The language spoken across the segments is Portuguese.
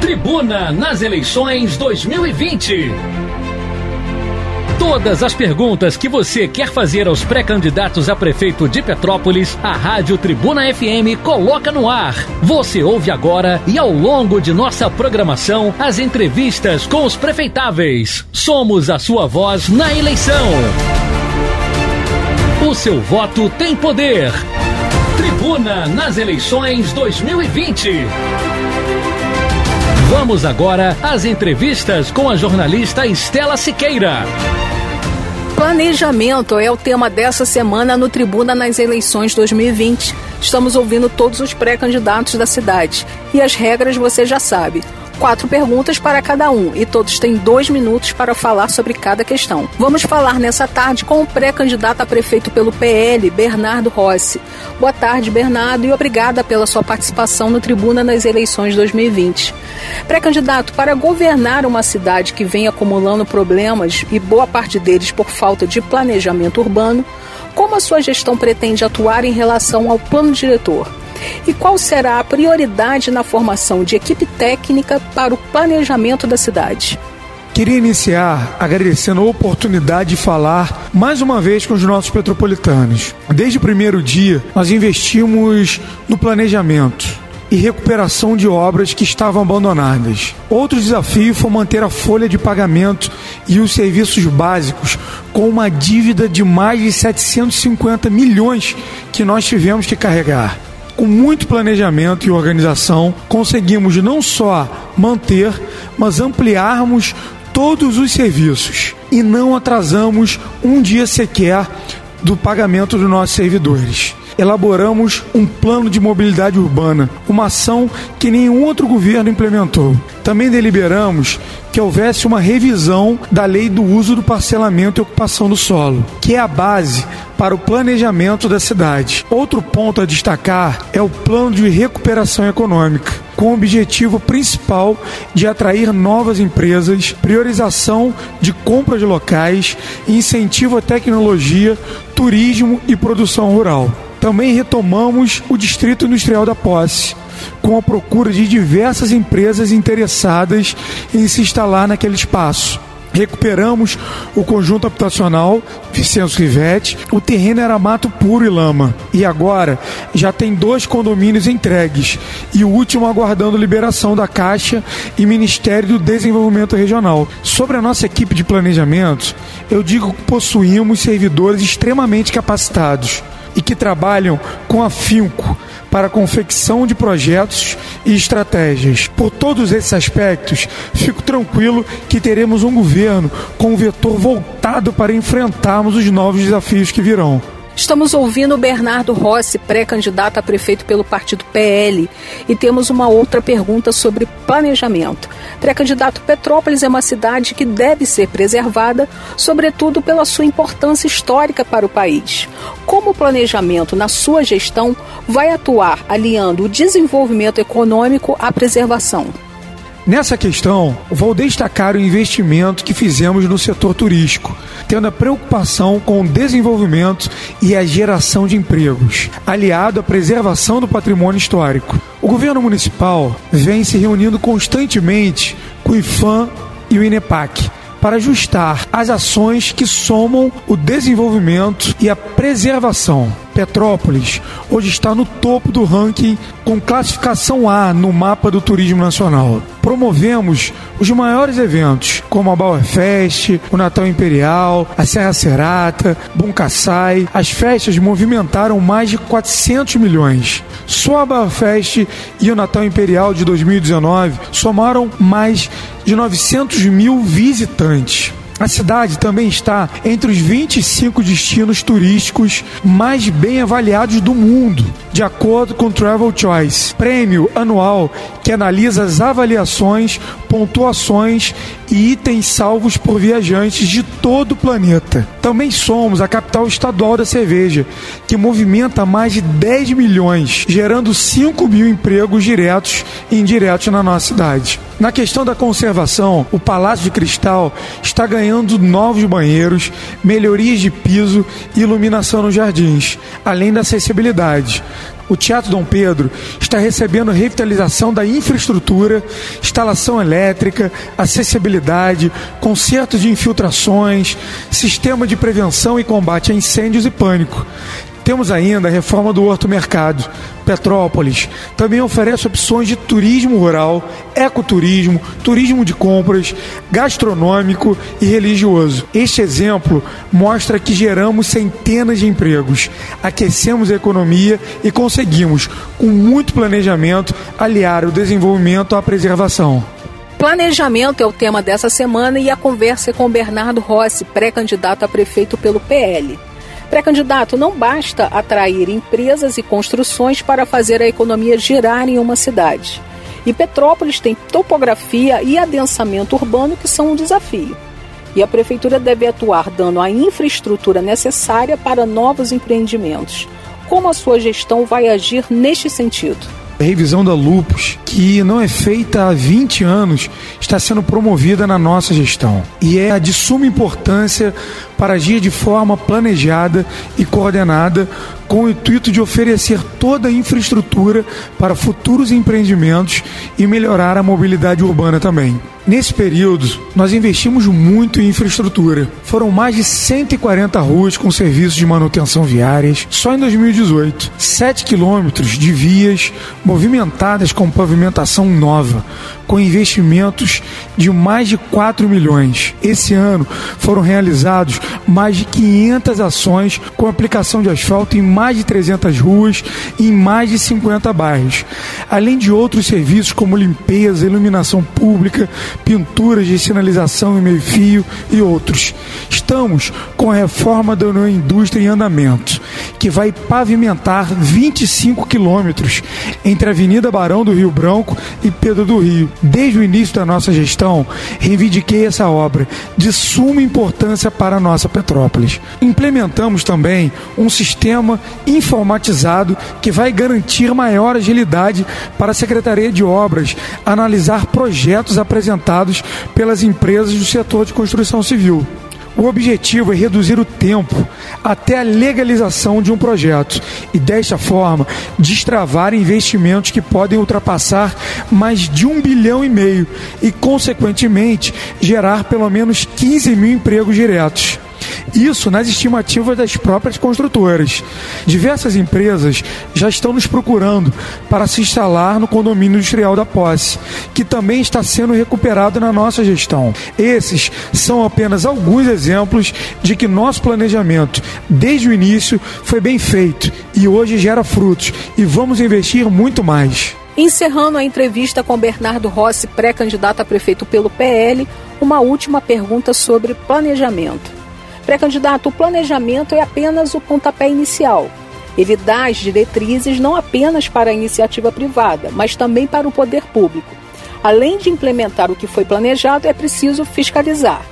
Tribuna nas eleições 2020. Todas as perguntas que você quer fazer aos pré-candidatos a prefeito de Petrópolis, a Rádio Tribuna FM coloca no ar. Você ouve agora e ao longo de nossa programação as entrevistas com os prefeitáveis. Somos a sua voz na eleição. O seu voto tem poder. Tribuna nas eleições 2020. Vamos agora às entrevistas com a jornalista Estela Siqueira. Planejamento é o tema dessa semana no Tribuna nas eleições 2020. Estamos ouvindo todos os pré-candidatos da cidade. E as regras você já sabe quatro perguntas para cada um e todos têm dois minutos para falar sobre cada questão. Vamos falar nessa tarde com o pré-candidato a prefeito pelo PL, Bernardo Rossi. Boa tarde, Bernardo, e obrigada pela sua participação no Tribuna nas eleições 2020. Pré-candidato, para governar uma cidade que vem acumulando problemas e boa parte deles por falta de planejamento urbano, como a sua gestão pretende atuar em relação ao plano diretor? E qual será a prioridade na formação de equipe técnica para o planejamento da cidade? Queria iniciar agradecendo a oportunidade de falar mais uma vez com os nossos petropolitanos. Desde o primeiro dia, nós investimos no planejamento e recuperação de obras que estavam abandonadas. Outro desafio foi manter a folha de pagamento e os serviços básicos com uma dívida de mais de 750 milhões que nós tivemos que carregar com muito planejamento e organização, conseguimos não só manter, mas ampliarmos todos os serviços e não atrasamos um dia sequer do pagamento dos nossos servidores elaboramos um plano de mobilidade urbana, uma ação que nenhum outro governo implementou. Também deliberamos que houvesse uma revisão da lei do uso do parcelamento e ocupação do solo, que é a base para o planejamento da cidade. Outro ponto a destacar é o plano de recuperação econômica, com o objetivo principal de atrair novas empresas, priorização de compra de locais, incentivo à tecnologia, turismo e produção rural. Também retomamos o Distrito Industrial da Posse, com a procura de diversas empresas interessadas em se instalar naquele espaço. Recuperamos o conjunto habitacional Vicenço Rivete. O terreno era mato puro e lama. E agora já tem dois condomínios entregues. E o último aguardando liberação da Caixa e Ministério do Desenvolvimento Regional. Sobre a nossa equipe de planejamento, eu digo que possuímos servidores extremamente capacitados e que trabalham com afinco para a confecção de projetos e estratégias. Por todos esses aspectos, fico tranquilo que teremos um governo com um vetor voltado para enfrentarmos os novos desafios que virão. Estamos ouvindo o Bernardo Rossi, pré-candidato a prefeito pelo partido PL, e temos uma outra pergunta sobre planejamento. Pré-candidato Petrópolis é uma cidade que deve ser preservada, sobretudo pela sua importância histórica para o país. Como o planejamento na sua gestão vai atuar alinhando o desenvolvimento econômico à preservação? Nessa questão, vou destacar o investimento que fizemos no setor turístico, tendo a preocupação com o desenvolvimento e a geração de empregos, aliado à preservação do patrimônio histórico. O governo municipal vem se reunindo constantemente com o IFAM e o INEPAC para ajustar as ações que somam o desenvolvimento e a preservação. Petrópolis hoje está no topo do ranking com classificação A no mapa do turismo nacional. Promovemos os maiores eventos, como a Bauer Fest, o Natal Imperial, a Serra Serata, Buncaçai. As festas movimentaram mais de 400 milhões. Só a Bauer Fest e o Natal Imperial de 2019 somaram mais de 900 mil visitantes. A cidade também está entre os 25 destinos turísticos mais bem avaliados do mundo, de acordo com Travel Choice, prêmio anual que analisa as avaliações, pontuações e itens salvos por viajantes de todo o planeta. Também somos a capital estadual da cerveja, que movimenta mais de 10 milhões, gerando 5 mil empregos diretos indiretos na nossa cidade. Na questão da conservação, o Palácio de Cristal está ganhando novos banheiros, melhorias de piso e iluminação nos jardins, além da acessibilidade. O Teatro Dom Pedro está recebendo revitalização da infraestrutura, instalação elétrica, acessibilidade, conserto de infiltrações, sistema de prevenção e combate a incêndios e pânico. Temos ainda a reforma do Horto Mercado. Petrópolis também oferece opções de turismo rural, ecoturismo, turismo de compras, gastronômico e religioso. Este exemplo mostra que geramos centenas de empregos, aquecemos a economia e conseguimos, com muito planejamento, aliar o desenvolvimento à preservação. Planejamento é o tema dessa semana e a conversa é com Bernardo Rossi, pré-candidato a prefeito pelo PL. Pré-candidato, não basta atrair empresas e construções para fazer a economia girar em uma cidade. E Petrópolis tem topografia e adensamento urbano que são um desafio. E a prefeitura deve atuar dando a infraestrutura necessária para novos empreendimentos. Como a sua gestão vai agir neste sentido? A revisão da Lupus, que não é feita há 20 anos, está sendo promovida na nossa gestão. E é de suma importância para agir de forma planejada e coordenada, com o intuito de oferecer toda a infraestrutura para futuros empreendimentos e melhorar a mobilidade urbana também. Nesse período, nós investimos muito em infraestrutura. Foram mais de 140 ruas com serviços de manutenção viárias só em 2018. 7 quilômetros de vias movimentadas com pavimentação nova, com investimentos de mais de 4 milhões. Esse ano foram realizados mais de 500 ações com aplicação de asfalto em mais de 300 ruas e em mais de 50 bairros, além de outros serviços como limpeza, iluminação pública, pinturas de sinalização e meio-fio e outros. Estamos com a reforma da indústria em andamento, que vai pavimentar 25 quilômetros entre a Avenida Barão do Rio Branco e Pedro do Rio. Desde o início da nossa gestão, reivindiquei essa obra de suma importância para a nossa Petrópolis. Implementamos também um sistema informatizado que vai garantir maior agilidade para a Secretaria de Obras analisar projetos apresentados pelas empresas do setor de construção civil. O objetivo é reduzir o tempo até a legalização de um projeto e, desta forma, destravar investimentos que podem ultrapassar mais de um bilhão e meio e, consequentemente, gerar pelo menos 15 mil empregos diretos. Isso nas estimativas das próprias construtoras. Diversas empresas já estão nos procurando para se instalar no condomínio industrial da posse, que também está sendo recuperado na nossa gestão. Esses são apenas alguns exemplos de que nosso planejamento, desde o início, foi bem feito e hoje gera frutos e vamos investir muito mais. Encerrando a entrevista com Bernardo Rossi, pré-candidato a prefeito pelo PL, uma última pergunta sobre planejamento. Pré-candidato, o planejamento é apenas o pontapé inicial. Ele dá as diretrizes não apenas para a iniciativa privada, mas também para o poder público. Além de implementar o que foi planejado, é preciso fiscalizar.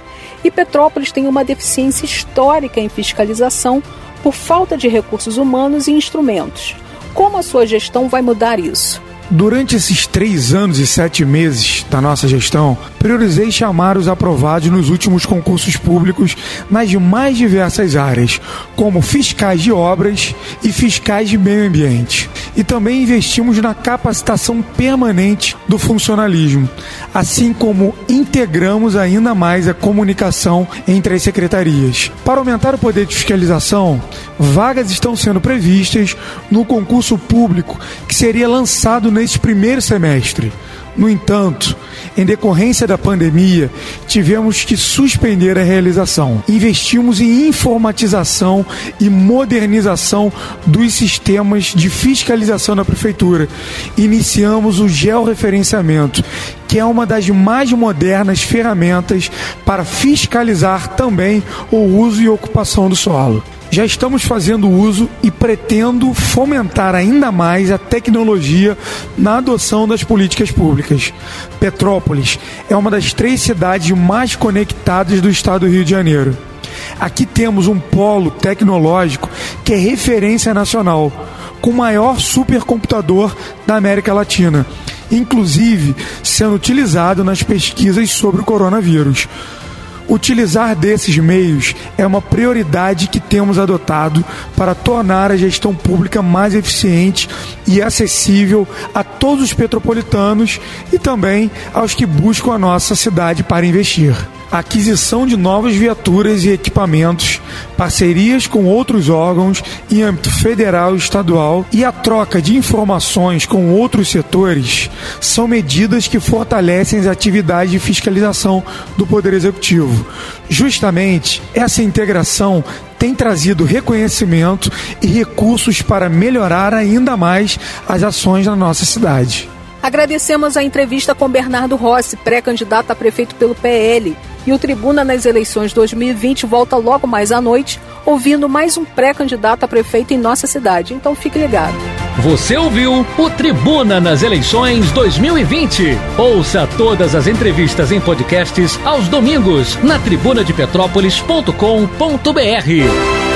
E Petrópolis tem uma deficiência histórica em fiscalização por falta de recursos humanos e instrumentos. Como a sua gestão vai mudar isso? Durante esses três anos e sete meses da nossa gestão, priorizei chamar os aprovados nos últimos concursos públicos nas mais diversas áreas, como fiscais de obras e fiscais de meio ambiente. E também investimos na capacitação permanente do funcionalismo, assim como integramos ainda mais a comunicação entre as secretarias. Para aumentar o poder de fiscalização, vagas estão sendo previstas no concurso público que seria lançado neste primeiro semestre. No entanto, em decorrência da pandemia, tivemos que suspender a realização. Investimos em informatização e modernização dos sistemas de fiscalização da prefeitura. Iniciamos o georreferenciamento, que é uma das mais modernas ferramentas para fiscalizar também o uso e ocupação do solo já estamos fazendo uso e pretendo fomentar ainda mais a tecnologia na adoção das políticas públicas. Petrópolis é uma das três cidades mais conectadas do estado do Rio de Janeiro. Aqui temos um polo tecnológico que é referência nacional, com o maior supercomputador da América Latina inclusive sendo utilizado nas pesquisas sobre o coronavírus. Utilizar desses meios é uma prioridade que temos adotado para tornar a gestão pública mais eficiente e acessível a todos os petropolitanos e também aos que buscam a nossa cidade para investir aquisição de novas viaturas e equipamentos, parcerias com outros órgãos em âmbito federal e estadual e a troca de informações com outros setores são medidas que fortalecem as atividades de fiscalização do Poder Executivo. Justamente essa integração tem trazido reconhecimento e recursos para melhorar ainda mais as ações na nossa cidade. Agradecemos a entrevista com Bernardo Rossi, pré-candidato a prefeito pelo PL. E o Tribuna nas eleições 2020 volta logo mais à noite, ouvindo mais um pré-candidato a prefeito em nossa cidade. Então fique ligado. Você ouviu o Tribuna nas eleições 2020. Ouça todas as entrevistas em podcasts aos domingos na tribunadepetrópolis.com.br.